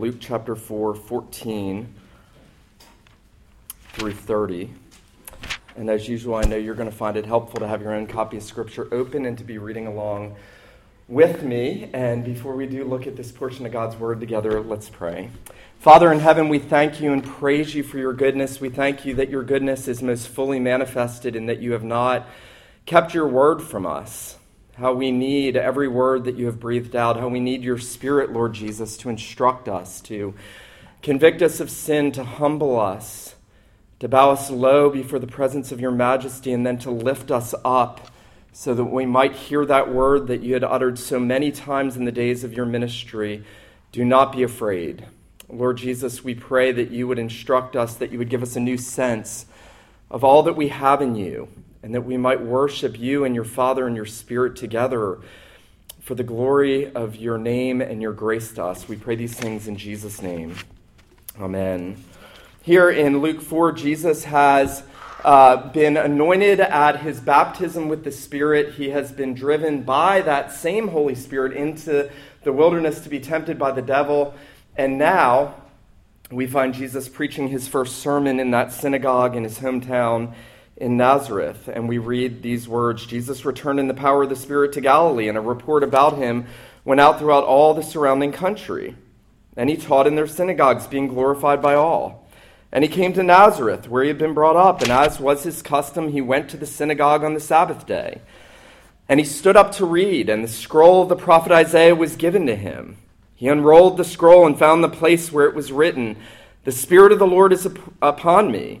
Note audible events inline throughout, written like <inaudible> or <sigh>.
Luke chapter 4, 14 through 30. And as usual, I know you're going to find it helpful to have your own copy of Scripture open and to be reading along with me. And before we do look at this portion of God's Word together, let's pray. Father in heaven, we thank you and praise you for your goodness. We thank you that your goodness is most fully manifested and that you have not kept your word from us how we need every word that you have breathed out, how we need your Spirit, Lord Jesus, to instruct us, to convict us of sin, to humble us, to bow us low before the presence of your majesty, and then to lift us up so that we might hear that word that you had uttered so many times in the days of your ministry. Do not be afraid. Lord Jesus, we pray that you would instruct us, that you would give us a new sense of all that we have in you and that we might worship you and your Father and your Spirit together for the glory of your name and your grace to us. We pray these things in Jesus' name. Amen. Here in Luke 4, Jesus has uh, been anointed at his baptism with the Spirit. He has been driven by that same Holy Spirit into the wilderness to be tempted by the devil. And now we find Jesus preaching his first sermon in that synagogue in his hometown in Nazareth, and we read these words Jesus returned in the power of the Spirit to Galilee, and a report about him went out throughout all the surrounding country. And he taught in their synagogues, being glorified by all. And he came to Nazareth, where he had been brought up, and as was his custom, he went to the synagogue on the Sabbath day. And he stood up to read, and the scroll of the prophet Isaiah was given to him. He unrolled the scroll and found the place where it was written, The Spirit of the Lord is upon me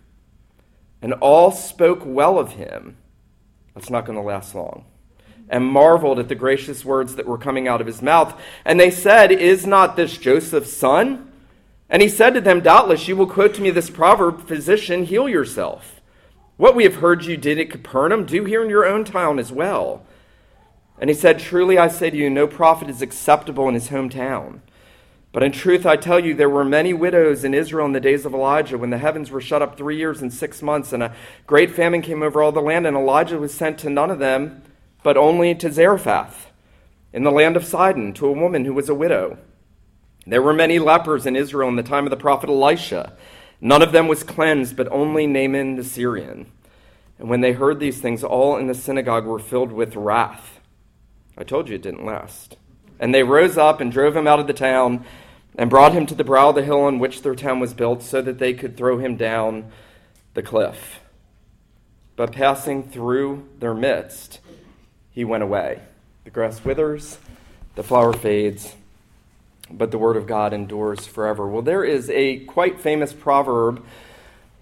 and all spoke well of him. That's not going to last long. And marveled at the gracious words that were coming out of his mouth. And they said, Is not this Joseph's son? And he said to them, Doubtless you will quote to me this proverb, Physician, heal yourself. What we have heard you did at Capernaum, do here in your own town as well. And he said, Truly I say to you, no prophet is acceptable in his hometown. But in truth, I tell you, there were many widows in Israel in the days of Elijah when the heavens were shut up three years and six months, and a great famine came over all the land, and Elijah was sent to none of them, but only to Zarephath in the land of Sidon, to a woman who was a widow. There were many lepers in Israel in the time of the prophet Elisha. None of them was cleansed, but only Naaman the Syrian. And when they heard these things, all in the synagogue were filled with wrath. I told you it didn't last. And they rose up and drove him out of the town and brought him to the brow of the hill on which their town was built, so that they could throw him down the cliff. But passing through their midst, he went away. The grass withers, the flower fades, but the word of God endures forever. Well, there is a quite famous proverb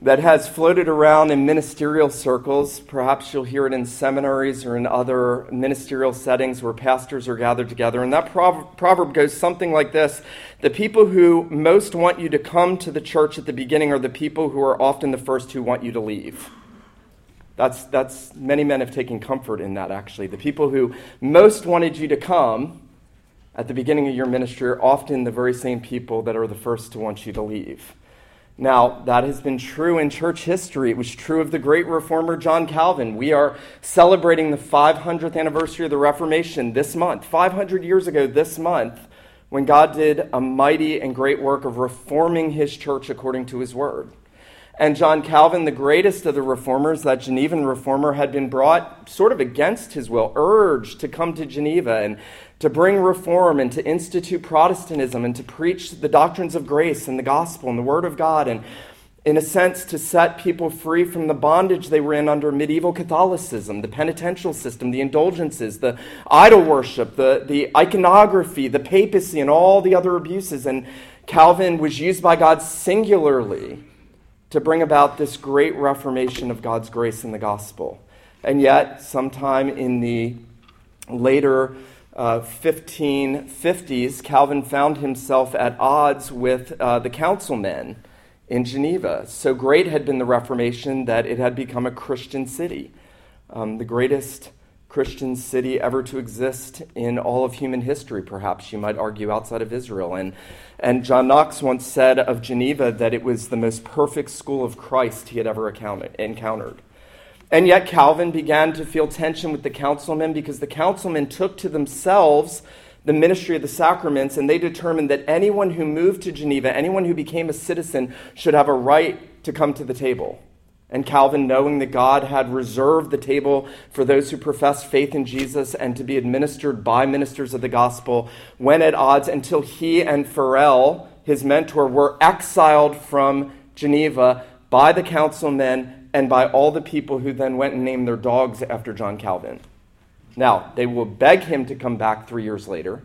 that has floated around in ministerial circles. Perhaps you'll hear it in seminaries or in other ministerial settings where pastors are gathered together. And that proverb goes something like this The people who most want you to come to the church at the beginning are the people who are often the first who want you to leave. That's, that's many men have taken comfort in that, actually. The people who most wanted you to come at the beginning of your ministry are often the very same people that are the first to want you to leave. Now, that has been true in church history. It was true of the great reformer John Calvin. We are celebrating the 500th anniversary of the Reformation this month, 500 years ago this month, when God did a mighty and great work of reforming his church according to his word. And John Calvin, the greatest of the reformers, that Genevan reformer, had been brought sort of against his will, urged to come to Geneva and to bring reform and to institute Protestantism and to preach the doctrines of grace and the gospel and the Word of God and, in a sense, to set people free from the bondage they were in under medieval Catholicism, the penitential system, the indulgences, the idol worship, the, the iconography, the papacy, and all the other abuses. And Calvin was used by God singularly to bring about this great reformation of God's grace in the gospel. And yet, sometime in the later uh, 1550s, Calvin found himself at odds with uh, the councilmen in Geneva. So great had been the Reformation that it had become a Christian city, um, the greatest Christian city ever to exist in all of human history, perhaps you might argue, outside of Israel. And, and John Knox once said of Geneva that it was the most perfect school of Christ he had ever encountered. And yet, Calvin began to feel tension with the councilmen because the councilmen took to themselves the ministry of the sacraments and they determined that anyone who moved to Geneva, anyone who became a citizen, should have a right to come to the table. And Calvin, knowing that God had reserved the table for those who professed faith in Jesus and to be administered by ministers of the gospel, went at odds until he and Farel, his mentor, were exiled from Geneva by the councilmen and by all the people who then went and named their dogs after John Calvin. Now, they will beg him to come back three years later,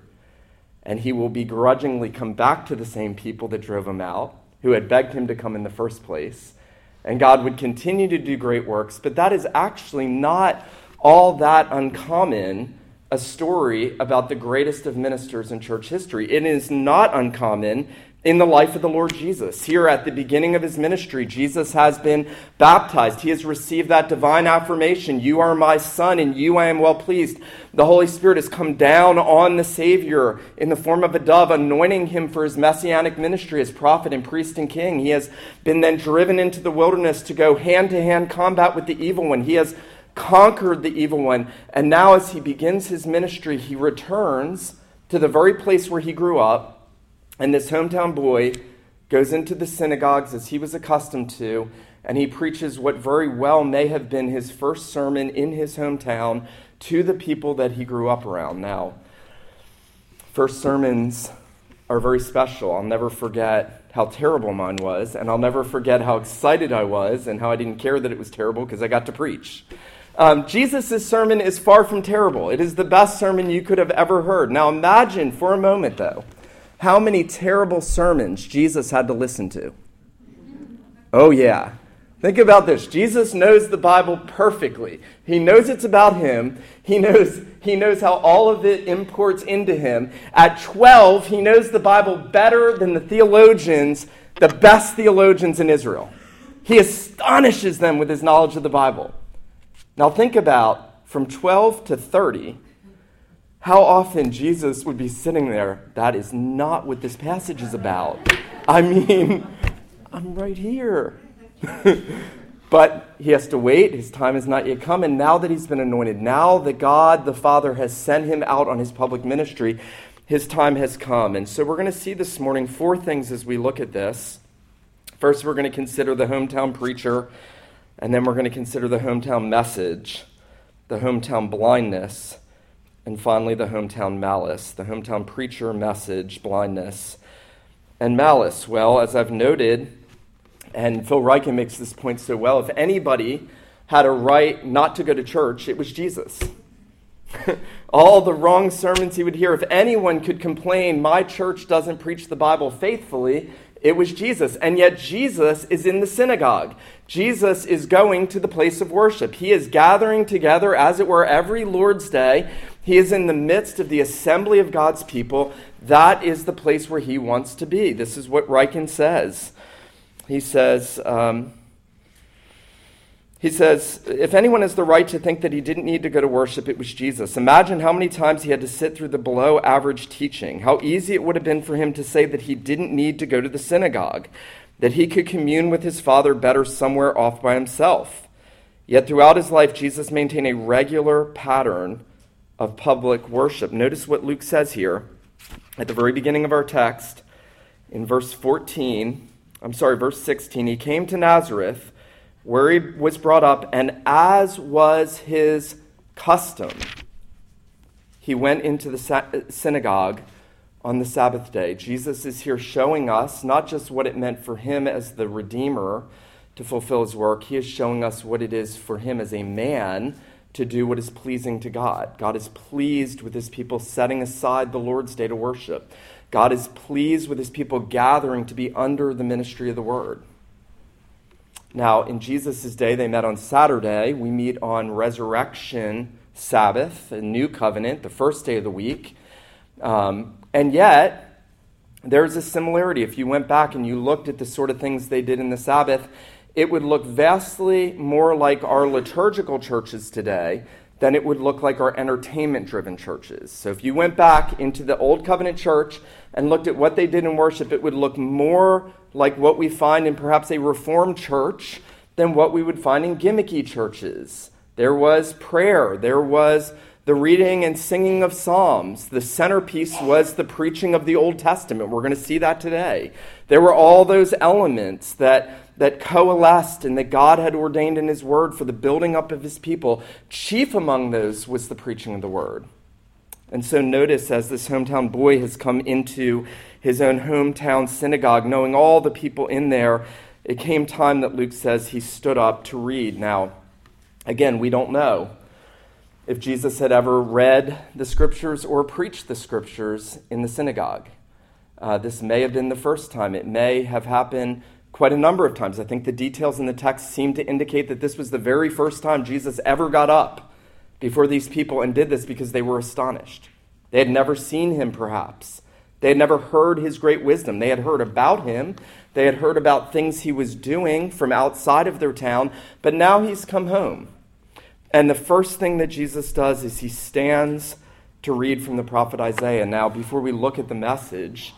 and he will begrudgingly come back to the same people that drove him out, who had begged him to come in the first place and God would continue to do great works, but that is actually not all that uncommon a story about the greatest of ministers in church history. It is not uncommon in the life of the Lord Jesus. Here at the beginning of his ministry, Jesus has been baptized. He has received that divine affirmation You are my son, and you I am well pleased. The Holy Spirit has come down on the Savior in the form of a dove, anointing him for his messianic ministry as prophet and priest and king. He has been then driven into the wilderness to go hand to hand combat with the evil one. He has conquered the evil one. And now, as he begins his ministry, he returns to the very place where he grew up and this hometown boy goes into the synagogues as he was accustomed to, and he preaches what very well may have been his first sermon in his hometown to the people that he grew up around. Now, first sermons are very special. I'll never forget how terrible mine was, and I'll never forget how excited I was and how I didn't care that it was terrible because I got to preach. Um, Jesus' sermon is far from terrible. It is the best sermon you could have ever heard. Now, imagine for a moment, though, how many terrible sermons Jesus had to listen to. Oh, yeah. Think about this. Jesus knows the Bible perfectly. He knows it's about him. He knows, he knows how all of it imports into him. At 12, he knows the Bible better than the theologians, the best theologians in Israel. He astonishes them with his knowledge of the Bible. Now, think about from 12 to 30, how often Jesus would be sitting there. That is not what this passage is about. I mean, I'm right here. <laughs> but he has to wait. His time has not yet come. And now that he's been anointed, now that God the Father has sent him out on his public ministry, his time has come. And so we're going to see this morning four things as we look at this. First, we're going to consider the hometown preacher, and then we're going to consider the hometown message, the hometown blindness and finally, the hometown malice, the hometown preacher message, blindness. And malice, well, as I've noted, and Phil Ryken makes this point so well, if anybody had a right not to go to church, it was Jesus. <laughs> All the wrong sermons he would hear, if anyone could complain, my church doesn't preach the Bible faithfully, it was Jesus. And yet, Jesus is in the synagogue. Jesus is going to the place of worship. He is gathering together, as it were, every Lord's Day he is in the midst of the assembly of God's people. That is the place where he wants to be. This is what Ryken says. He says, um, he says, if anyone has the right to think that he didn't need to go to worship, it was Jesus. Imagine how many times he had to sit through the below average teaching. How easy it would have been for him to say that he didn't need to go to the synagogue, that he could commune with his Father better somewhere off by himself. Yet throughout his life, Jesus maintained a regular pattern of public worship. Notice what Luke says here at the very beginning of our text in verse 14. I'm sorry, verse 16. He came to Nazareth where he was brought up, and as was his custom, he went into the synagogue on the Sabbath day. Jesus is here showing us not just what it meant for him as the Redeemer to fulfill his work, he is showing us what it is for him as a man to do what is pleasing to God. God is pleased with his people setting aside the Lord's day to worship. God is pleased with his people gathering to be under the ministry of the word. Now, in Jesus' day, they met on Saturday. We meet on Resurrection Sabbath, a new covenant, the first day of the week. Um, and yet, there's a similarity. If you went back and you looked at the sort of things they did in the Sabbath, it would look vastly more like our liturgical churches today than it would look like our entertainment driven churches. So if you went back into the Old Covenant church and looked at what they did in worship, it would look more like what we find in perhaps a Reformed church than what we would find in gimmicky churches. There was prayer, there was the reading and singing of Psalms. The centerpiece was the preaching of the Old Testament. We're going to see that today. There were all those elements that, that coalesced and that God had ordained in His Word for the building up of His people. Chief among those was the preaching of the Word. And so notice as this hometown boy has come into his own hometown synagogue, knowing all the people in there, it came time that Luke says he stood up to read. Now, again, we don't know if Jesus had ever read the scriptures or preached the scriptures in the synagogue. Uh, this may have been the first time. It may have happened quite a number of times. I think the details in the text seem to indicate that this was the very first time Jesus ever got up before these people and did this because they were astonished. They had never seen him, perhaps. They had never heard his great wisdom. They had heard about him. They had heard about things he was doing from outside of their town, but now he's come home. And the first thing that Jesus does is he stands to read from the prophet Isaiah. Now, before we look at the message,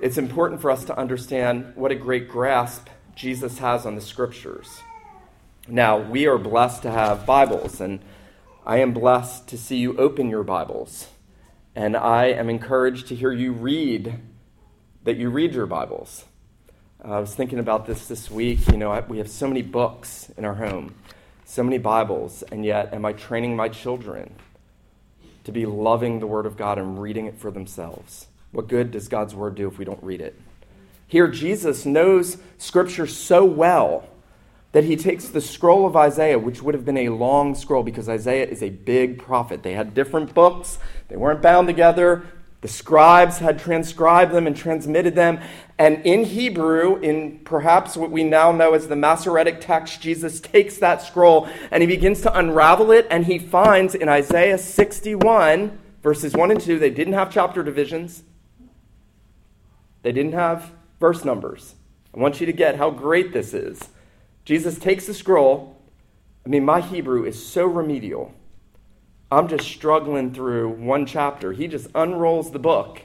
it's important for us to understand what a great grasp Jesus has on the scriptures. Now, we are blessed to have Bibles, and I am blessed to see you open your Bibles. And I am encouraged to hear you read, that you read your Bibles. Uh, I was thinking about this this week. You know, we have so many books in our home so many Bibles, and yet am I training my children to be loving the Word of God and reading it for themselves? What good does God's Word do if we don't read it? Here, Jesus knows Scripture so well that he takes the scroll of Isaiah, which would have been a long scroll because Isaiah is a big prophet. They had different books, they weren't bound together. The scribes had transcribed them and transmitted them. And in Hebrew, in perhaps what we now know as the Masoretic text, Jesus takes that scroll and he begins to unravel it. And he finds in Isaiah 61, verses 1 and 2, they didn't have chapter divisions, they didn't have verse numbers. I want you to get how great this is. Jesus takes the scroll. I mean, my Hebrew is so remedial. I'm just struggling through one chapter. He just unrolls the book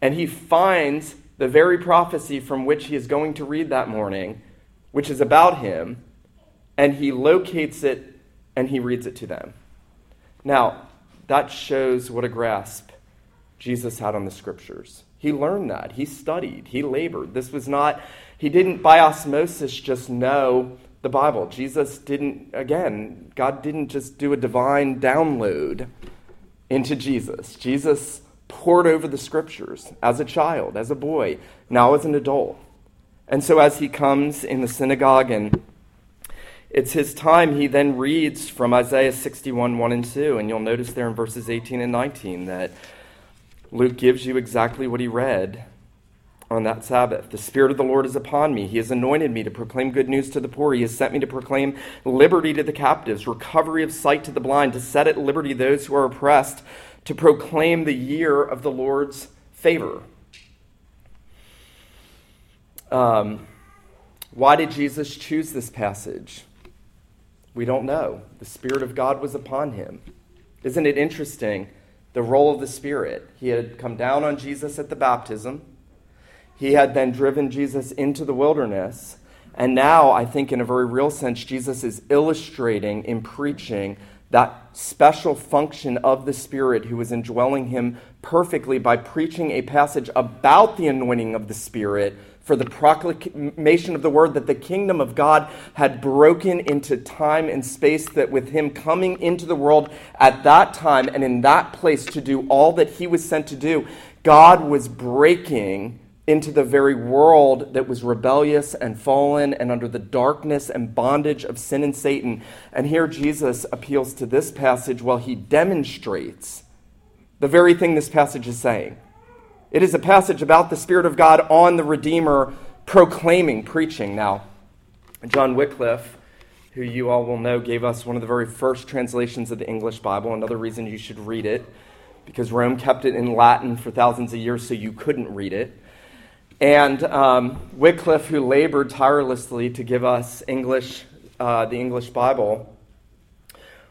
and he finds the very prophecy from which he is going to read that morning, which is about him, and he locates it and he reads it to them. Now, that shows what a grasp Jesus had on the scriptures. He learned that. He studied. He labored. This was not, he didn't by osmosis just know the Bible. Jesus didn't, again, God didn't just do a divine download into Jesus. Jesus pored over the scriptures as a child, as a boy, now as an adult. And so as he comes in the synagogue and it's his time, he then reads from Isaiah 61, 1 and 2. And you'll notice there in verses 18 and 19 that Luke gives you exactly what he read on that Sabbath. The Spirit of the Lord is upon me. He has anointed me to proclaim good news to the poor. He has sent me to proclaim liberty to the captives, recovery of sight to the blind, to set at liberty those who are oppressed, to proclaim the year of the Lord's favor. Um, why did Jesus choose this passage? We don't know. The Spirit of God was upon him. Isn't it interesting? The role of the Spirit. He had come down on Jesus at the baptism. He had then driven Jesus into the wilderness. And now, I think, in a very real sense, Jesus is illustrating in preaching that special function of the Spirit who was indwelling him perfectly by preaching a passage about the anointing of the Spirit for the proclamation of the word that the kingdom of God had broken into time and space, that with him coming into the world at that time and in that place to do all that he was sent to do, God was breaking into the very world that was rebellious and fallen and under the darkness and bondage of sin and Satan. And here Jesus appeals to this passage while he demonstrates the very thing this passage is saying. It is a passage about the Spirit of God on the Redeemer proclaiming, preaching. Now, John Wycliffe, who you all will know, gave us one of the very first translations of the English Bible. Another reason you should read it, because Rome kept it in Latin for thousands of years, so you couldn't read it. And um, Wycliffe, who labored tirelessly to give us English, uh, the English Bible,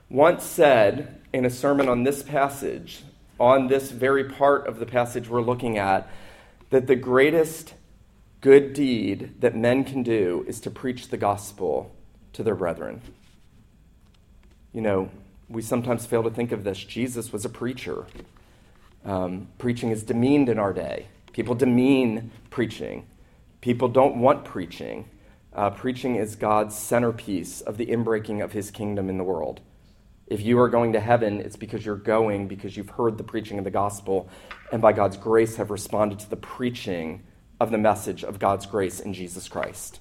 once said in a sermon on this passage, on this very part of the passage we're looking at, that the greatest good deed that men can do is to preach the gospel to their brethren. You know, we sometimes fail to think of this. Jesus was a preacher. Um, preaching is demeaned in our day. People demean preaching. People don't want preaching. Uh, preaching is God's centerpiece of the inbreaking of his kingdom in the world. If you are going to heaven, it's because you're going because you've heard the preaching of the gospel and by God's grace have responded to the preaching of the message of God's grace in Jesus Christ.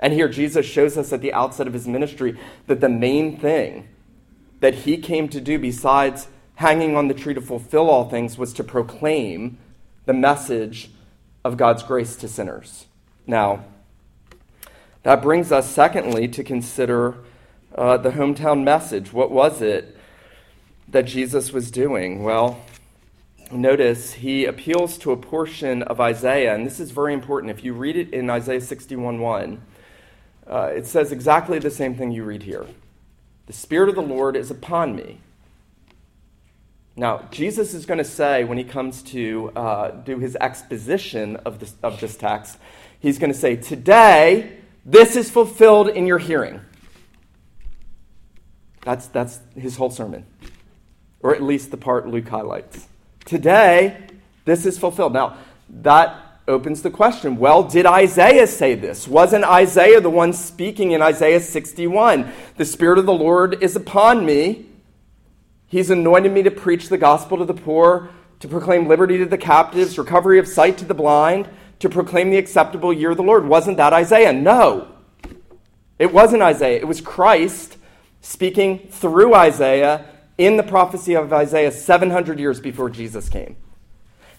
And here, Jesus shows us at the outset of his ministry that the main thing that he came to do, besides hanging on the tree to fulfill all things, was to proclaim the message of God's grace to sinners. Now, that brings us, secondly, to consider uh, the hometown message. What was it that Jesus was doing? Well, notice he appeals to a portion of Isaiah, and this is very important. If you read it in Isaiah 61 1, uh, it says exactly the same thing you read here The Spirit of the Lord is upon me. Now, Jesus is going to say when he comes to uh, do his exposition of this, of this text, he's going to say, Today, this is fulfilled in your hearing. That's, that's his whole sermon, or at least the part Luke highlights. Today, this is fulfilled. Now, that opens the question well, did Isaiah say this? Wasn't Isaiah the one speaking in Isaiah 61? The Spirit of the Lord is upon me. He's anointed me to preach the gospel to the poor, to proclaim liberty to the captives, recovery of sight to the blind, to proclaim the acceptable year of the Lord. Wasn't that Isaiah? No. It wasn't Isaiah. It was Christ speaking through Isaiah in the prophecy of Isaiah 700 years before Jesus came.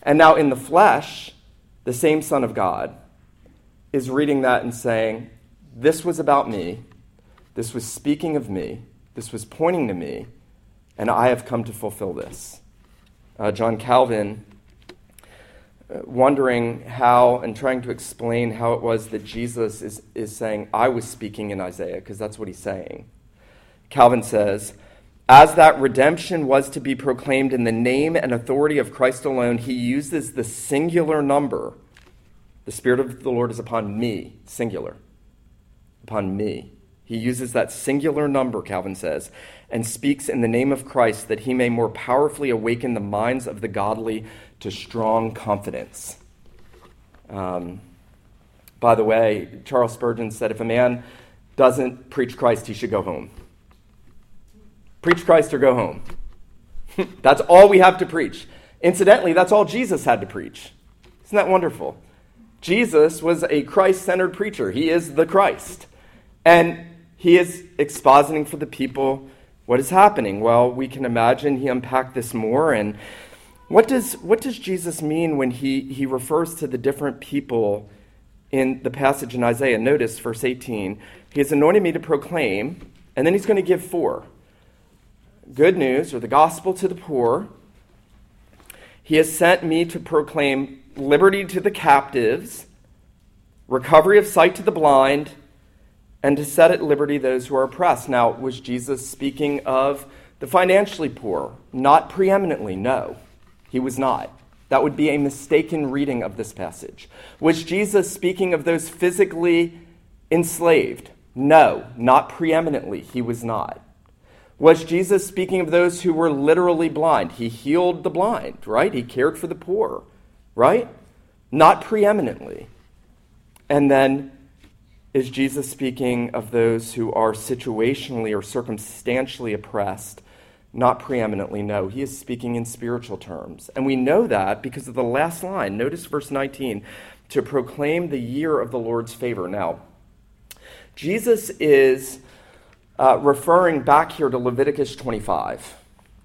And now in the flesh, the same Son of God is reading that and saying, This was about me. This was speaking of me. This was pointing to me. And I have come to fulfill this. Uh, John Calvin, uh, wondering how and trying to explain how it was that Jesus is, is saying, I was speaking in Isaiah, because that's what he's saying. Calvin says, as that redemption was to be proclaimed in the name and authority of Christ alone, he uses the singular number. The Spirit of the Lord is upon me, singular. Upon me. He uses that singular number, Calvin says, and speaks in the name of Christ that he may more powerfully awaken the minds of the godly to strong confidence. Um, by the way, Charles Spurgeon said if a man doesn't preach Christ, he should go home. Preach Christ or go home. <laughs> that's all we have to preach. Incidentally, that's all Jesus had to preach. Isn't that wonderful? Jesus was a Christ centered preacher. He is the Christ. And he is expositing for the people what is happening. Well, we can imagine he unpacked this more. And what does, what does Jesus mean when he, he refers to the different people in the passage in Isaiah? Notice verse 18. He has anointed me to proclaim, and then he's going to give four good news or the gospel to the poor. He has sent me to proclaim liberty to the captives, recovery of sight to the blind, and to set at liberty those who are oppressed. Now, was Jesus speaking of the financially poor? Not preeminently, no. He was not. That would be a mistaken reading of this passage. Was Jesus speaking of those physically enslaved? No, not preeminently. He was not. Was Jesus speaking of those who were literally blind? He healed the blind, right? He cared for the poor, right? Not preeminently. And then is Jesus speaking of those who are situationally or circumstantially oppressed? Not preeminently, no. He is speaking in spiritual terms. And we know that because of the last line. Notice verse 19 to proclaim the year of the Lord's favor. Now, Jesus is uh, referring back here to Leviticus 25.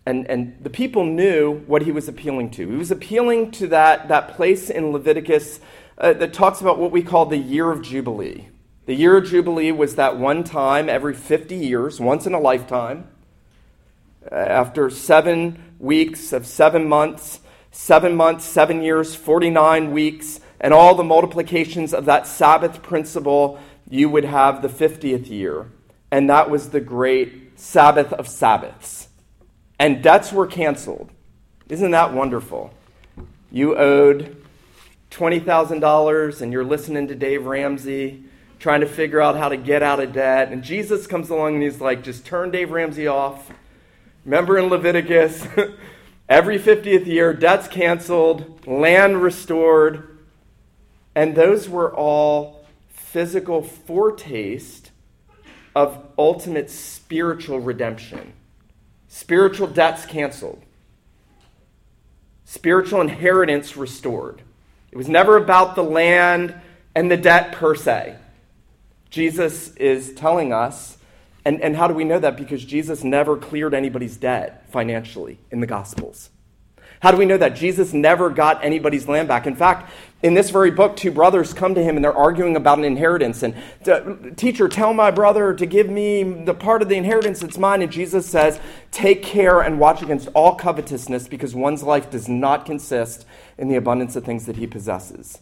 And, and the people knew what he was appealing to. He was appealing to that, that place in Leviticus uh, that talks about what we call the year of Jubilee. The year of Jubilee was that one time every 50 years, once in a lifetime. Uh, after seven weeks of seven months, seven months, seven years, 49 weeks, and all the multiplications of that Sabbath principle, you would have the 50th year. And that was the great Sabbath of Sabbaths. And debts were canceled. Isn't that wonderful? You owed $20,000 and you're listening to Dave Ramsey trying to figure out how to get out of debt. And Jesus comes along and he's like, just turn Dave Ramsey off. Remember in Leviticus, <laughs> every 50th year, debts canceled, land restored. And those were all physical foretaste of ultimate spiritual redemption. Spiritual debts canceled, spiritual inheritance restored. It was never about the land and the debt per se. Jesus is telling us, and, and how do we know that? Because Jesus never cleared anybody's debt financially in the Gospels. How do we know that? Jesus never got anybody's land back. In fact, in this very book, two brothers come to him and they're arguing about an inheritance. And, teacher, tell my brother to give me the part of the inheritance that's mine. And Jesus says, take care and watch against all covetousness because one's life does not consist in the abundance of things that he possesses.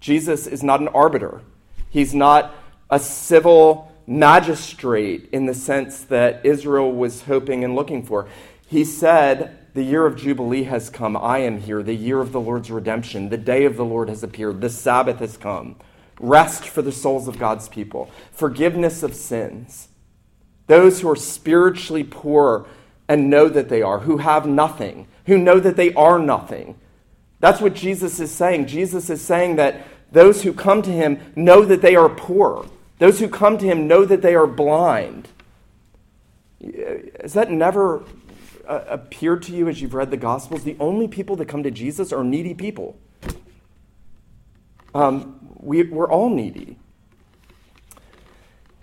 Jesus is not an arbiter, he's not a civil magistrate in the sense that Israel was hoping and looking for. He said, the year of Jubilee has come. I am here. The year of the Lord's redemption. The day of the Lord has appeared. The Sabbath has come. Rest for the souls of God's people. Forgiveness of sins. Those who are spiritually poor and know that they are, who have nothing, who know that they are nothing. That's what Jesus is saying. Jesus is saying that those who come to him know that they are poor. Those who come to him know that they are blind. Has that never uh, appeared to you as you've read the Gospels, the only people that come to Jesus are needy people. Um, we, we're all needy.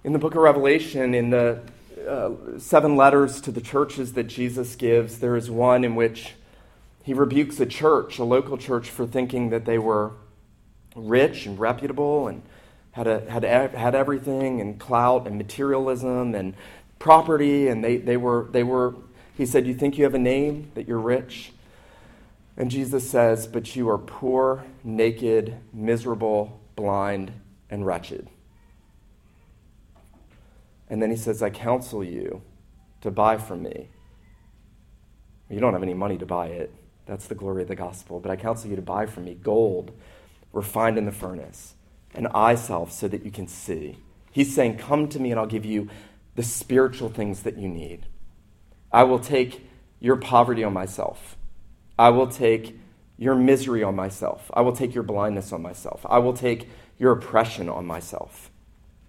In the book of Revelation, in the uh, seven letters to the churches that Jesus gives, there is one in which he rebukes a church, a local church, for thinking that they were rich and reputable and had, a, had, had everything and clout and materialism and property, and they, they, were, they were he said, You think you have a name, that you're rich? And Jesus says, But you are poor, naked, miserable, blind, and wretched. And then he says, I counsel you to buy from me. You don't have any money to buy it. That's the glory of the gospel. But I counsel you to buy from me gold refined in the furnace, and eye salve so that you can see. He's saying, Come to me and I'll give you the spiritual things that you need. I will take your poverty on myself. I will take your misery on myself. I will take your blindness on myself. I will take your oppression on myself.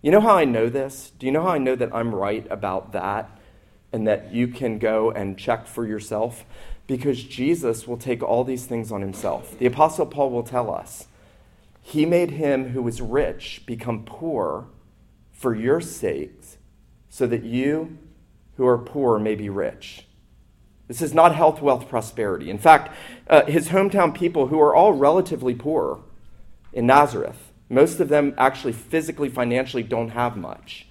You know how I know this? Do you know how I know that I'm right about that and that you can go and check for yourself? Because Jesus will take all these things on himself. The Apostle Paul will tell us he made him who was rich become poor for your sakes so that you who are poor may be rich. This is not health, wealth, prosperity. In fact, uh, his hometown people, who are all relatively poor in Nazareth, most of them actually physically, financially don't have much.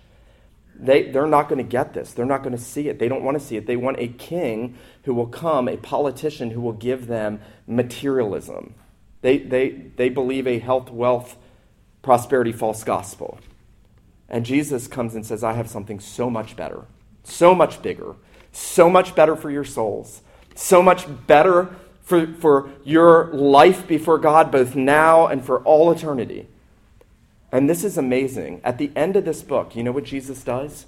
They, they're not going to get this. They're not going to see it. They don't want to see it. They want a king who will come, a politician who will give them materialism. They, they, they believe a health, wealth, prosperity false gospel. And Jesus comes and says, I have something so much better so much bigger, so much better for your souls, so much better for, for your life before God, both now and for all eternity. And this is amazing. At the end of this book, you know what Jesus does?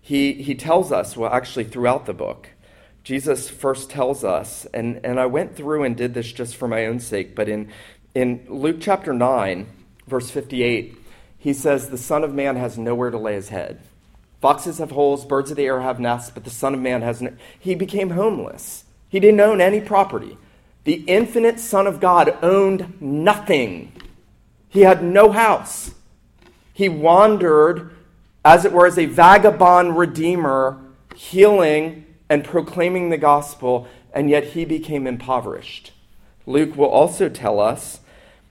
He, he tells us, well, actually, throughout the book, Jesus first tells us, and, and I went through and did this just for my own sake, but in, in Luke chapter 9, verse 58, he says, The Son of Man has nowhere to lay his head. Foxes have holes, birds of the air have nests, but the Son of Man has no. He became homeless. He didn't own any property. The infinite Son of God owned nothing. He had no house. He wandered, as it were, as a vagabond redeemer, healing and proclaiming the gospel, and yet he became impoverished. Luke will also tell us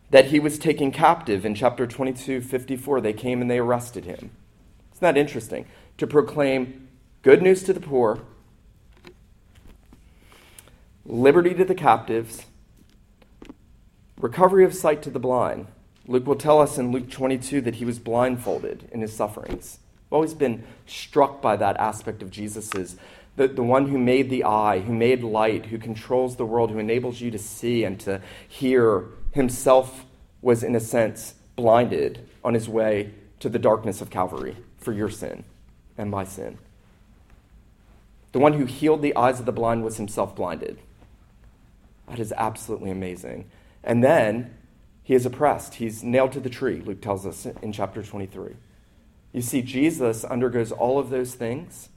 that he was taken captive in chapter 22, 54. They came and they arrested him. Isn't that interesting? To proclaim good news to the poor, liberty to the captives, recovery of sight to the blind. Luke will tell us in Luke 22 that he was blindfolded in his sufferings. I've always been struck by that aspect of Jesus's the, the one who made the eye, who made light, who controls the world, who enables you to see and to hear, himself was, in a sense, blinded on his way to the darkness of Calvary for your sin and my sin. The one who healed the eyes of the blind was himself blinded. That is absolutely amazing. And then he is oppressed. He's nailed to the tree, Luke tells us in chapter 23. You see, Jesus undergoes all of those things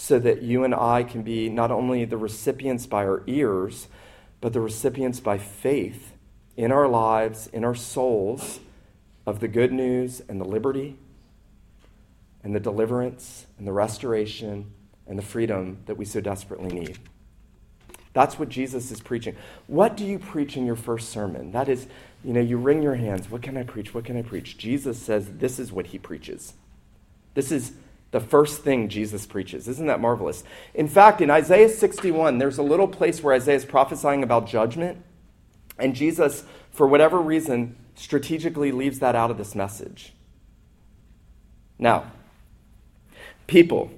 so that you and I can be not only the recipients by our ears, but the recipients by faith in our lives, in our souls, of the good news and the liberty and the deliverance and the restoration and the freedom that we so desperately need. That's what Jesus is preaching. What do you preach in your first sermon? That is, you know, you wring your hands. What can I preach? What can I preach? Jesus says this is what he preaches. This is the first thing Jesus preaches. Isn't that marvelous? In fact, in Isaiah 61, there's a little place where Isaiah is prophesying about judgment, and Jesus, for whatever reason, strategically leaves that out of this message. Now, people,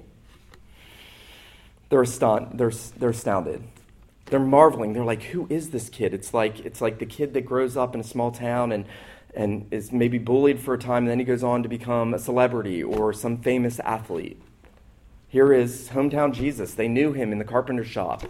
they're, astound- they're, they're astounded they're marveling. They're like, "Who is this kid?" It's like it's like the kid that grows up in a small town and and is maybe bullied for a time, and then he goes on to become a celebrity or some famous athlete. Here is hometown Jesus. They knew him in the carpenter shop.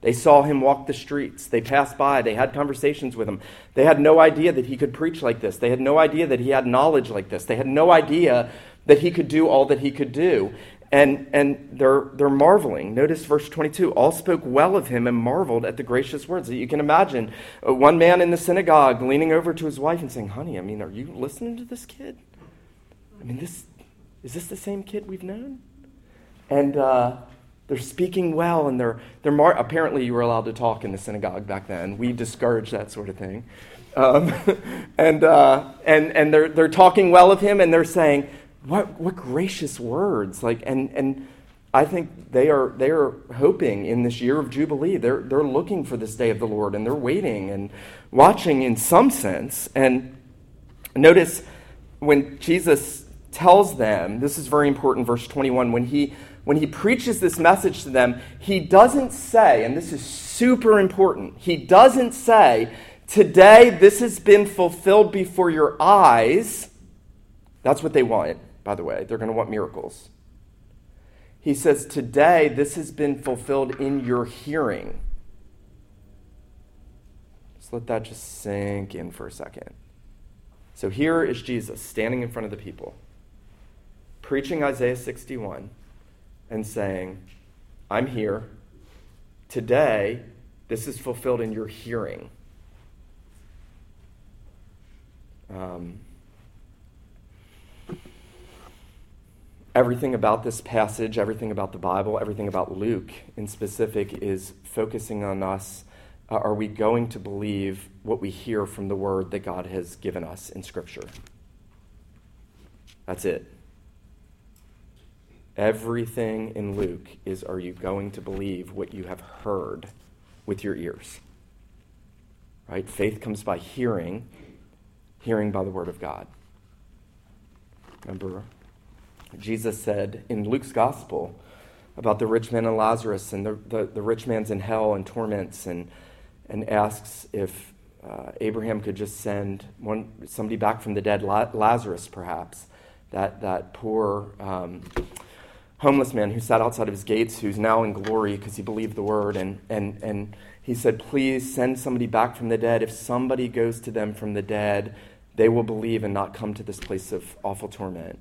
They saw him walk the streets. They passed by. They had conversations with him. They had no idea that he could preach like this. They had no idea that he had knowledge like this. They had no idea that he could do all that he could do and, and they're, they're marveling. Notice verse 22 all spoke well of him and marveled at the gracious words. You can imagine uh, one man in the synagogue leaning over to his wife and saying, Honey, I mean, are you listening to this kid? I mean, this, is this the same kid we've known? And uh, they're speaking well, and they're, they're mar- apparently you were allowed to talk in the synagogue back then. We discouraged that sort of thing. Um, <laughs> and uh, and, and they're, they're talking well of him, and they're saying, what, what gracious words. Like, and, and I think they are, they are hoping in this year of Jubilee. They're, they're looking for this day of the Lord and they're waiting and watching in some sense. And notice when Jesus tells them, this is very important, verse 21, when he, when he preaches this message to them, he doesn't say, and this is super important, he doesn't say, Today this has been fulfilled before your eyes. That's what they want by the way. They're going to want miracles. He says, Today this has been fulfilled in your hearing. Just let that just sink in for a second. So here is Jesus standing in front of the people, preaching Isaiah 61 and saying, I'm here. Today, this is fulfilled in your hearing. Um, everything about this passage, everything about the Bible, everything about Luke in specific is focusing on us. Uh, are we going to believe what we hear from the word that God has given us in Scripture? That's it. Everything in Luke is are you going to believe what you have heard with your ears? Right? Faith comes by hearing, hearing by the word of God. Remember Jesus said in Luke's gospel about the rich man and Lazarus, and the, the, the rich man's in hell and torments, and, and asks if uh, Abraham could just send one, somebody back from the dead, Lazarus perhaps, that, that poor um, homeless man who sat outside of his gates, who's now in glory because he believed the word. And, and, and he said, Please send somebody back from the dead. If somebody goes to them from the dead, they will believe and not come to this place of awful torment.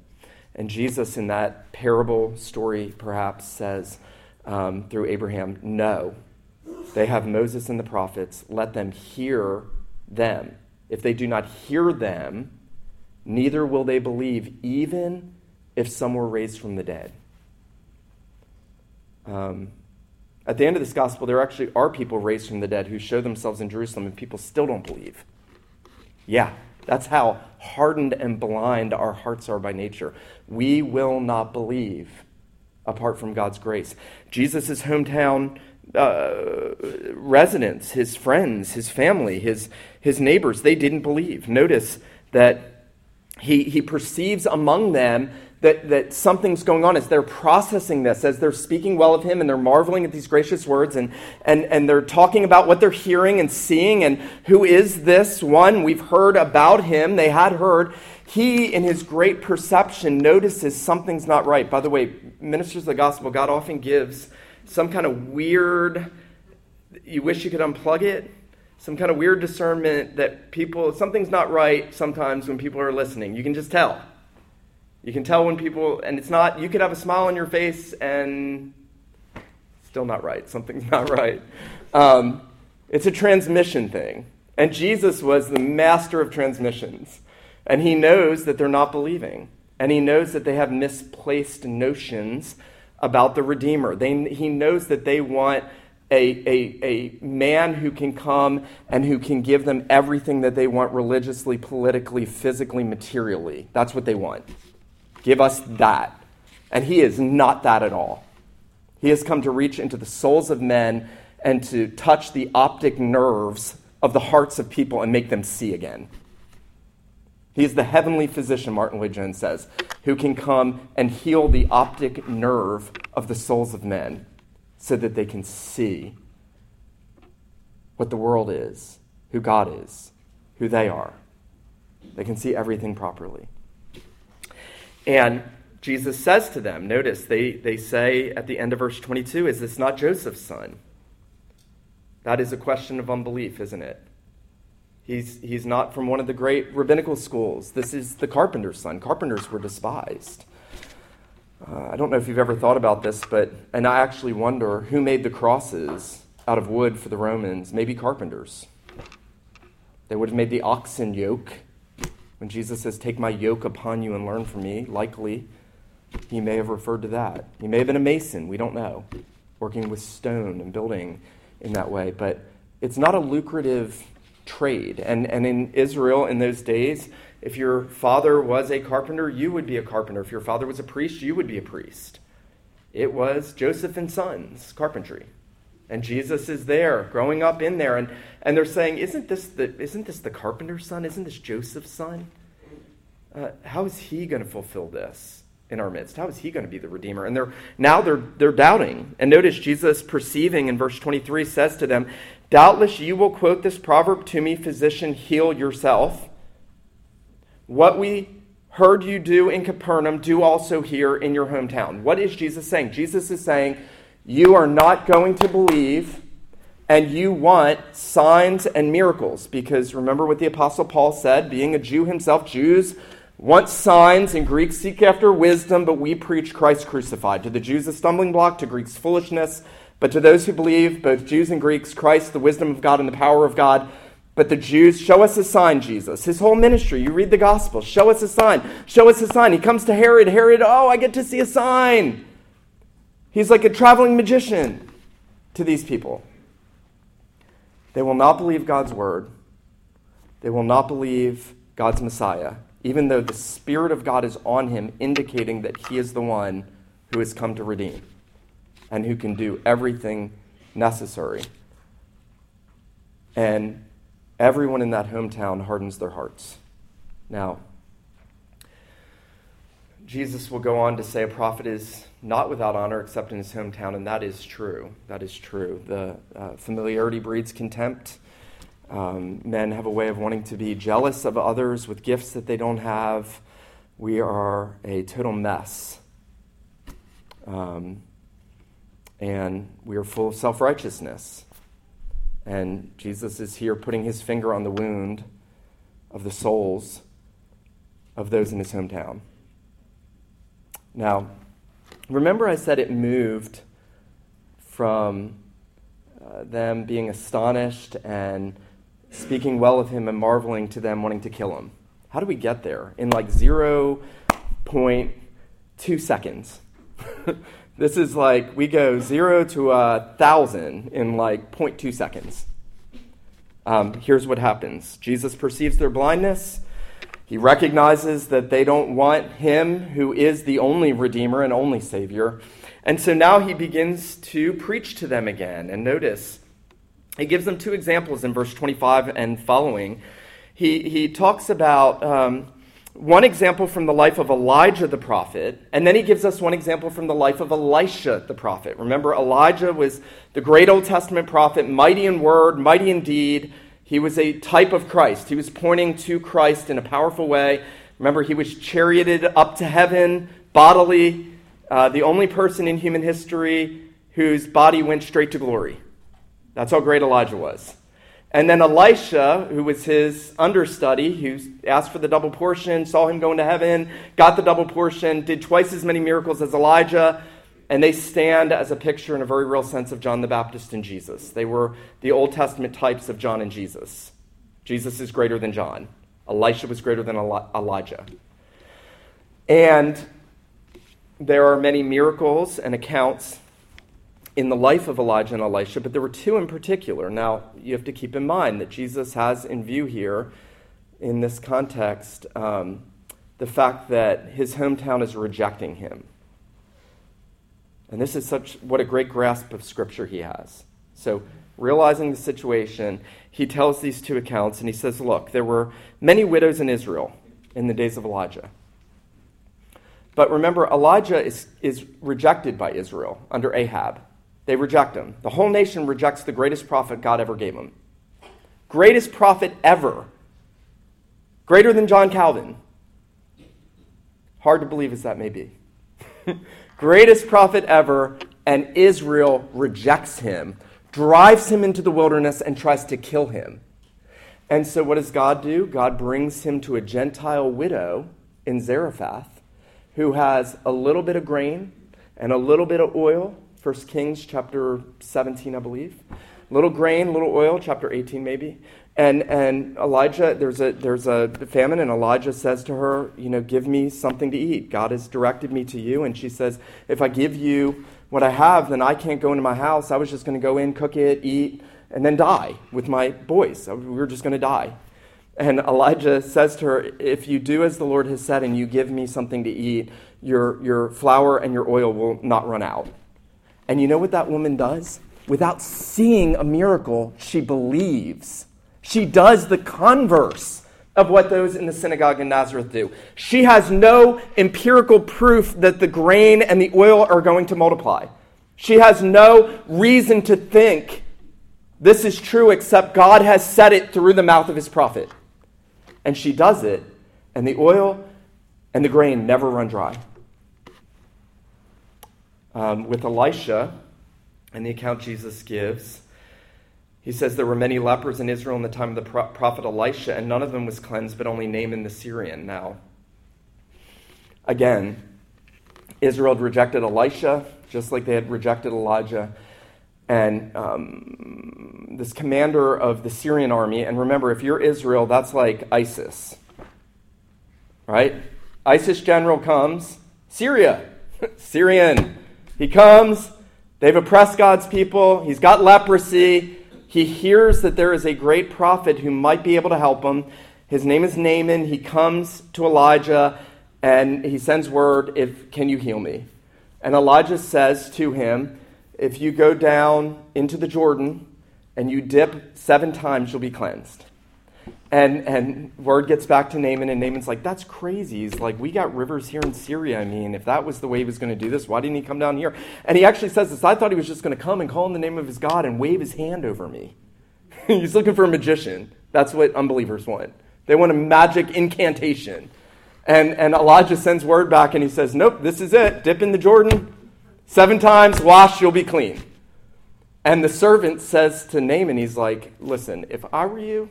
And Jesus, in that parable story, perhaps says um, through Abraham, No, they have Moses and the prophets. Let them hear them. If they do not hear them, neither will they believe, even if some were raised from the dead. Um, at the end of this gospel, there actually are people raised from the dead who show themselves in Jerusalem, and people still don't believe. Yeah, that's how hardened and blind our hearts are by nature. We will not believe apart from God's grace. Jesus' hometown uh, residents, his friends, his family, his, his neighbors, they didn't believe. Notice that he, he perceives among them that, that something's going on as they're processing this, as they're speaking well of him and they're marveling at these gracious words and, and, and they're talking about what they're hearing and seeing and who is this one? We've heard about him. They had heard. He, in his great perception, notices something's not right. By the way, ministers of the gospel, God often gives some kind of weird, you wish you could unplug it, some kind of weird discernment that people, something's not right sometimes when people are listening. You can just tell. You can tell when people, and it's not, you could have a smile on your face and still not right. Something's <laughs> not right. Um, it's a transmission thing. And Jesus was the master of transmissions. And he knows that they're not believing. And he knows that they have misplaced notions about the Redeemer. They, he knows that they want a, a, a man who can come and who can give them everything that they want religiously, politically, physically, materially. That's what they want. Give us that. And he is not that at all. He has come to reach into the souls of men and to touch the optic nerves of the hearts of people and make them see again. He is the heavenly physician, Martyn Lloyd-Jones says, who can come and heal the optic nerve of the souls of men so that they can see what the world is, who God is, who they are. They can see everything properly. And Jesus says to them, notice they, they say at the end of verse 22, Is this not Joseph's son? That is a question of unbelief, isn't it? He's, he's not from one of the great rabbinical schools. This is the carpenter's son. Carpenters were despised. Uh, I don't know if you've ever thought about this, but, and I actually wonder who made the crosses out of wood for the Romans? Maybe carpenters. They would have made the oxen yoke when Jesus says, Take my yoke upon you and learn from me, likely he may have referred to that. He may have been a mason, we don't know, working with stone and building in that way. But it's not a lucrative trade. And, and in Israel in those days, if your father was a carpenter, you would be a carpenter. If your father was a priest, you would be a priest. It was Joseph and Sons carpentry. And Jesus is there, growing up in there, and, and they're saying, isn't this, the, isn't this the carpenter's son? Isn't this Joseph's son? Uh, how is he going to fulfill this in our midst? How is he going to be the Redeemer? And they're now they're they're doubting. And notice Jesus perceiving in verse 23 says to them, Doubtless you will quote this proverb to me, physician, heal yourself. What we heard you do in Capernaum, do also here in your hometown. What is Jesus saying? Jesus is saying, you are not going to believe and you want signs and miracles. Because remember what the apostle paul said being a jew himself jews want signs and greeks seek after wisdom but we preach christ crucified. To the jews a stumbling block to greeks foolishness but to those who believe both jews and greeks christ the wisdom of god and the power of god. But the jews show us a sign jesus. His whole ministry you read the gospel show us a sign show us a sign. He comes to herod herod oh i get to see a sign He's like a traveling magician to these people. They will not believe God's word. They will not believe God's Messiah, even though the Spirit of God is on him, indicating that he is the one who has come to redeem and who can do everything necessary. And everyone in that hometown hardens their hearts. Now, Jesus will go on to say a prophet is not without honor except in his hometown, and that is true. That is true. The uh, familiarity breeds contempt. Um, men have a way of wanting to be jealous of others with gifts that they don't have. We are a total mess. Um, and we are full of self righteousness. And Jesus is here putting his finger on the wound of the souls of those in his hometown. Now, remember I said it moved from uh, them being astonished and speaking well of him and marveling to them wanting to kill him. How do we get there? In like 0.2 seconds. <laughs> this is like we go 0 to a 1,000 in like 0.2 seconds. Um, here's what happens Jesus perceives their blindness. He recognizes that they don't want him who is the only Redeemer and only Savior. And so now he begins to preach to them again. And notice, he gives them two examples in verse 25 and following. He, he talks about um, one example from the life of Elijah the prophet, and then he gives us one example from the life of Elisha the prophet. Remember, Elijah was the great Old Testament prophet, mighty in word, mighty in deed. He was a type of Christ. He was pointing to Christ in a powerful way. Remember, he was charioted up to heaven bodily, uh, the only person in human history whose body went straight to glory. That's how great Elijah was. And then Elisha, who was his understudy, who asked for the double portion, saw him go into heaven, got the double portion, did twice as many miracles as Elijah, and they stand as a picture in a very real sense of John the Baptist and Jesus. They were the Old Testament types of John and Jesus. Jesus is greater than John. Elisha was greater than Elijah. And there are many miracles and accounts in the life of Elijah and Elisha, but there were two in particular. Now, you have to keep in mind that Jesus has in view here, in this context, um, the fact that his hometown is rejecting him. And this is such what a great grasp of Scripture he has. So, realizing the situation, he tells these two accounts and he says, Look, there were many widows in Israel in the days of Elijah. But remember, Elijah is, is rejected by Israel under Ahab. They reject him. The whole nation rejects the greatest prophet God ever gave them. Greatest prophet ever. Greater than John Calvin. Hard to believe as that may be. <laughs> greatest prophet ever, and Israel rejects him, drives him into the wilderness, and tries to kill him. And so, what does God do? God brings him to a Gentile widow in Zarephath who has a little bit of grain and a little bit of oil 1 Kings chapter 17, I believe. Little grain, little oil, chapter 18 maybe. And, and Elijah, there's a, there's a famine, and Elijah says to her, You know, give me something to eat. God has directed me to you. And she says, If I give you what I have, then I can't go into my house. I was just going to go in, cook it, eat, and then die with my boys. We were just going to die. And Elijah says to her, If you do as the Lord has said and you give me something to eat, your, your flour and your oil will not run out. And you know what that woman does? Without seeing a miracle, she believes. She does the converse of what those in the synagogue in Nazareth do. She has no empirical proof that the grain and the oil are going to multiply. She has no reason to think this is true except God has said it through the mouth of his prophet. And she does it, and the oil and the grain never run dry um, with Elisha and the account Jesus gives. He says there were many lepers in Israel in the time of the prophet Elisha, and none of them was cleansed, but only Naaman the Syrian. Now, again, Israel had rejected Elisha, just like they had rejected Elijah. And um, this commander of the Syrian army, and remember, if you're Israel, that's like ISIS, right? ISIS general comes, Syria, <laughs> Syrian, he comes, they've oppressed God's people, he's got leprosy. He hears that there is a great prophet who might be able to help him. His name is Naaman. He comes to Elijah and he sends word, if can you heal me? And Elijah says to him, if you go down into the Jordan and you dip seven times, you'll be cleansed. And, and word gets back to Naaman, and Naaman's like, that's crazy. He's like, we got rivers here in Syria. I mean, if that was the way he was going to do this, why didn't he come down here? And he actually says this I thought he was just going to come and call in the name of his God and wave his hand over me. <laughs> He's looking for a magician. That's what unbelievers want. They want a magic incantation. And, and Elijah sends word back and he says, Nope, this is it. Dip in the Jordan seven times, wash, you'll be clean. And the servant says to Naaman, He's like, Listen, if I were you,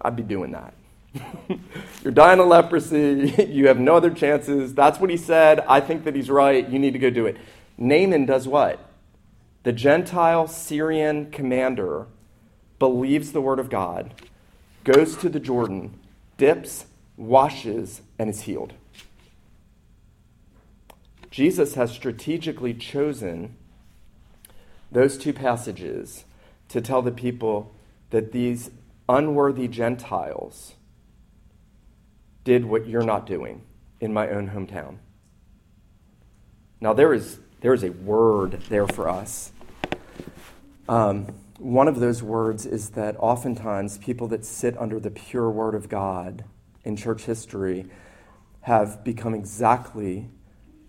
I'd be doing that. <laughs> You're dying of leprosy. <laughs> you have no other chances. That's what he said. I think that he's right. You need to go do it. Naaman does what? The Gentile Syrian commander believes the word of God, goes to the Jordan, dips, washes, and is healed. Jesus has strategically chosen those two passages to tell the people that these unworthy Gentiles did what you're not doing in my own hometown. Now, there is, there is a word there for us. Um, one of those words is that oftentimes people that sit under the pure word of God in church history have become exactly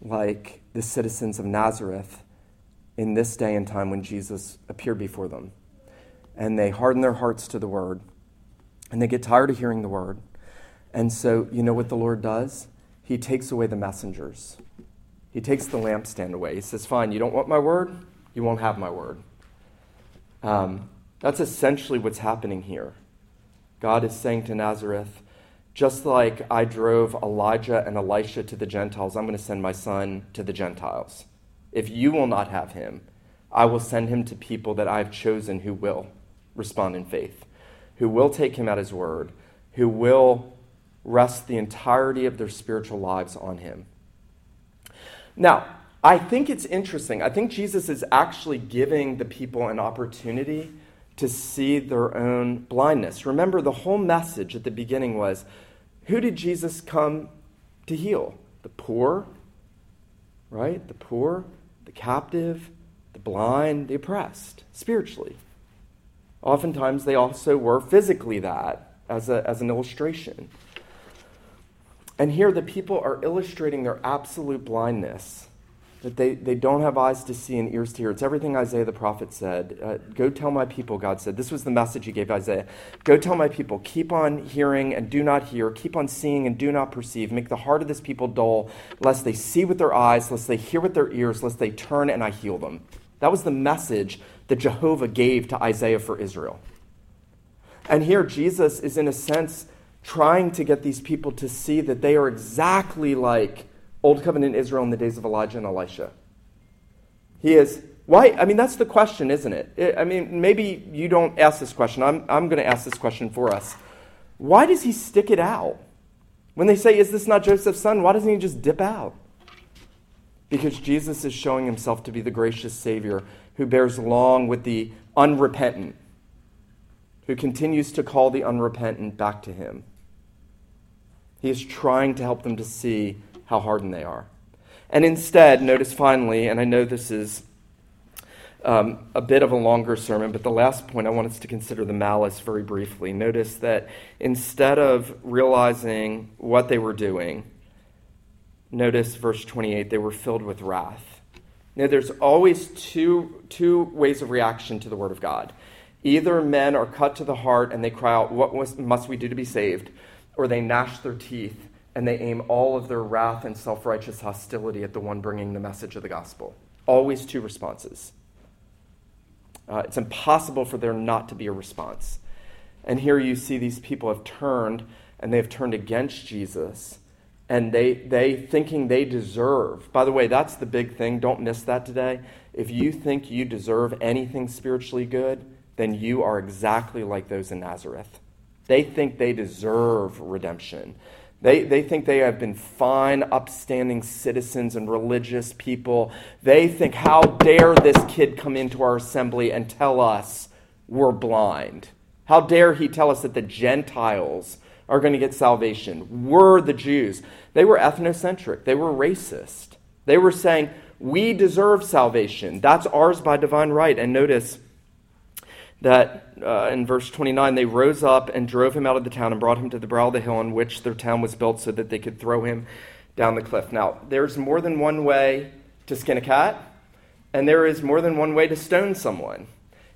like the citizens of Nazareth in this day and time when Jesus appeared before them. And they harden their hearts to the word, and they get tired of hearing the word. And so, you know what the Lord does? He takes away the messengers. He takes the lampstand away. He says, Fine, you don't want my word? You won't have my word. Um, that's essentially what's happening here. God is saying to Nazareth, just like I drove Elijah and Elisha to the Gentiles, I'm going to send my son to the Gentiles. If you will not have him, I will send him to people that I've chosen who will respond in faith, who will take him at his word, who will rest the entirety of their spiritual lives on him. Now, I think it's interesting. I think Jesus is actually giving the people an opportunity to see their own blindness. Remember, the whole message at the beginning was who did Jesus come to heal? The poor, right? The poor, the captive, the blind, the oppressed, spiritually. Oftentimes, they also were physically that as, a, as an illustration. And here, the people are illustrating their absolute blindness that they, they don't have eyes to see and ears to hear. It's everything Isaiah the prophet said. Uh, Go tell my people, God said. This was the message he gave Isaiah. Go tell my people, keep on hearing and do not hear, keep on seeing and do not perceive. Make the heart of this people dull, lest they see with their eyes, lest they hear with their ears, lest they turn and I heal them. That was the message that Jehovah gave to Isaiah for Israel. And here, Jesus is, in a sense, trying to get these people to see that they are exactly like Old Covenant Israel in the days of Elijah and Elisha. He is, why? I mean, that's the question, isn't it? I mean, maybe you don't ask this question. I'm, I'm going to ask this question for us. Why does he stick it out? When they say, Is this not Joseph's son? Why doesn't he just dip out? Because Jesus is showing himself to be the gracious Savior who bears long with the unrepentant, who continues to call the unrepentant back to him. He is trying to help them to see how hardened they are. And instead, notice finally, and I know this is um, a bit of a longer sermon, but the last point I want us to consider the malice very briefly. Notice that instead of realizing what they were doing, notice verse 28, they were filled with wrath. Now, there's always two, two ways of reaction to the Word of God. Either men are cut to the heart and they cry out, What must we do to be saved? Or they gnash their teeth and they aim all of their wrath and self righteous hostility at the one bringing the message of the gospel. Always two responses. Uh, it's impossible for there not to be a response. And here you see these people have turned and they have turned against Jesus and they, they thinking they deserve. By the way, that's the big thing. Don't miss that today. If you think you deserve anything spiritually good, then you are exactly like those in Nazareth. They think they deserve redemption. They, they think they have been fine, upstanding citizens and religious people. They think, how dare this kid come into our assembly and tell us we're blind? How dare he tell us that the Gentiles are going to get salvation? We're the Jews. They were ethnocentric, they were racist. They were saying, we deserve salvation. That's ours by divine right. And notice, that uh, in verse 29 they rose up and drove him out of the town and brought him to the brow of the hill on which their town was built so that they could throw him down the cliff. Now, there's more than one way to skin a cat, and there is more than one way to stone someone.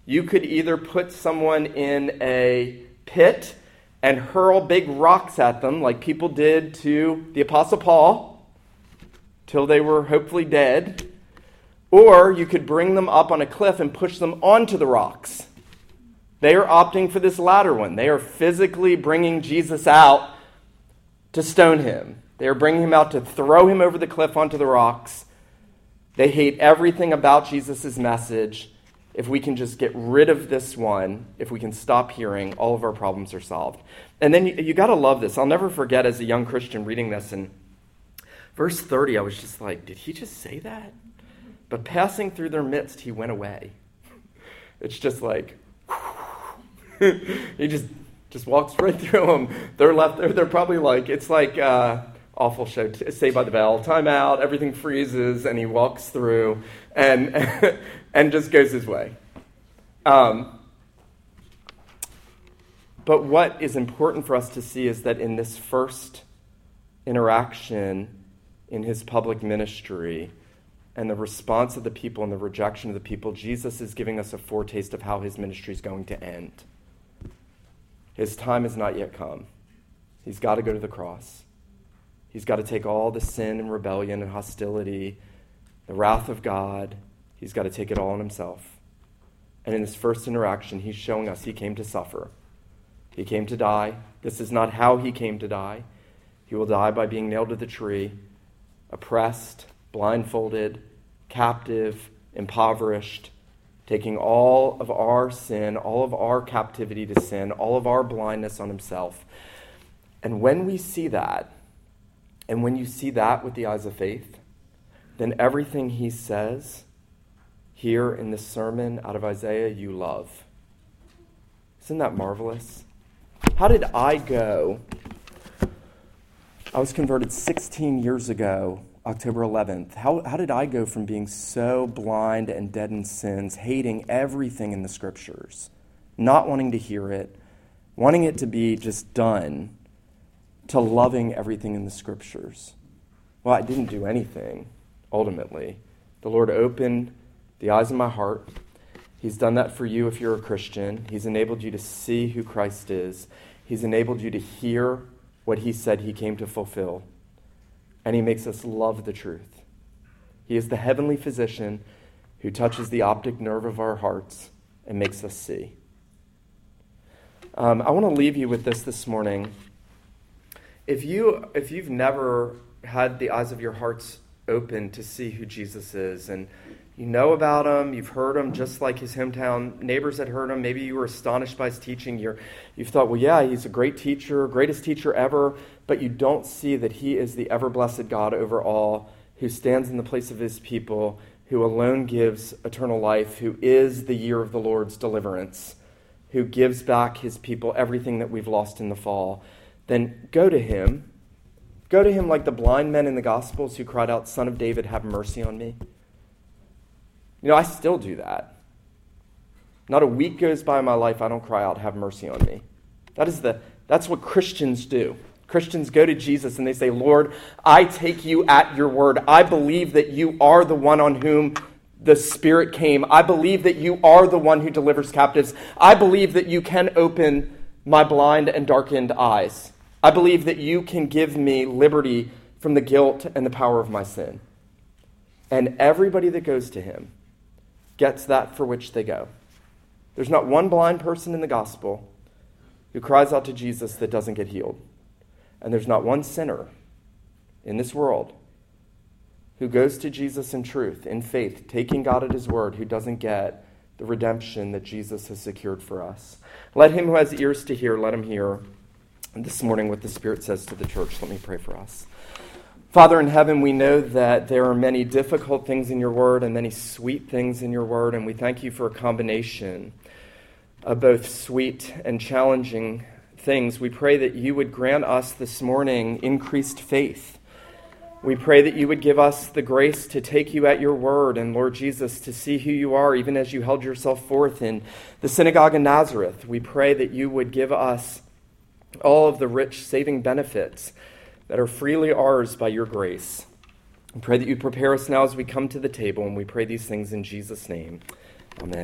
You could either put someone in a pit and hurl big rocks at them, like people did to the Apostle Paul, till they were hopefully dead, or you could bring them up on a cliff and push them onto the rocks they are opting for this latter one. They are physically bringing Jesus out to stone him. They are bringing him out to throw him over the cliff onto the rocks. They hate everything about Jesus' message. If we can just get rid of this one, if we can stop hearing, all of our problems are solved. And then you, you got to love this. I'll never forget as a young Christian reading this. And verse 30, I was just like, did he just say that? But passing through their midst, he went away. It's just like, <laughs> he just just walks right through them. They're left there. They're probably like it's like uh, awful show. Saved by the Bell. Time out. Everything freezes, and he walks through and <laughs> and just goes his way. Um, but what is important for us to see is that in this first interaction in his public ministry and the response of the people and the rejection of the people, Jesus is giving us a foretaste of how his ministry is going to end. His time has not yet come. He's got to go to the cross. He's got to take all the sin and rebellion and hostility, the wrath of God, he's got to take it all on himself. And in this first interaction, he's showing us he came to suffer. He came to die. This is not how he came to die. He will die by being nailed to the tree, oppressed, blindfolded, captive, impoverished, taking all of our sin, all of our captivity to sin, all of our blindness on himself. And when we see that, and when you see that with the eyes of faith, then everything he says here in this sermon out of Isaiah you love. Isn't that marvelous? How did I go? I was converted 16 years ago, October 11th. How, how did I go from being so blind and dead in sins, hating everything in the scriptures, not wanting to hear it, wanting it to be just done, to loving everything in the scriptures? Well, I didn't do anything, ultimately. The Lord opened the eyes of my heart He's done that for you if you're a Christian. He's enabled you to see who Christ is. He's enabled you to hear what he said he came to fulfill. And he makes us love the truth. He is the heavenly physician who touches the optic nerve of our hearts and makes us see. Um, I want to leave you with this this morning. If, you, if you've never had the eyes of your hearts open to see who Jesus is and you know about him, you've heard him just like his hometown neighbors had heard him. Maybe you were astonished by his teaching. You're, you've thought, well, yeah, he's a great teacher, greatest teacher ever, but you don't see that he is the ever blessed God over all, who stands in the place of his people, who alone gives eternal life, who is the year of the Lord's deliverance, who gives back his people everything that we've lost in the fall. Then go to him. Go to him like the blind men in the Gospels who cried out, Son of David, have mercy on me. You know, I still do that. Not a week goes by in my life I don't cry out, have mercy on me. That is the, that's what Christians do. Christians go to Jesus and they say, Lord, I take you at your word. I believe that you are the one on whom the Spirit came. I believe that you are the one who delivers captives. I believe that you can open my blind and darkened eyes. I believe that you can give me liberty from the guilt and the power of my sin. And everybody that goes to him, gets that for which they go. There's not one blind person in the gospel who cries out to Jesus that doesn't get healed. And there's not one sinner in this world who goes to Jesus in truth, in faith, taking God at his word, who doesn't get the redemption that Jesus has secured for us. Let him who has ears to hear, let him hear this morning what the Spirit says to the church. Let me pray for us. Father in heaven, we know that there are many difficult things in your word and many sweet things in your word, and we thank you for a combination of both sweet and challenging things. We pray that you would grant us this morning increased faith. We pray that you would give us the grace to take you at your word and, Lord Jesus, to see who you are, even as you held yourself forth in the synagogue in Nazareth. We pray that you would give us all of the rich saving benefits that are freely ours by your grace. We pray that you prepare us now as we come to the table, and we pray these things in Jesus' name. Amen.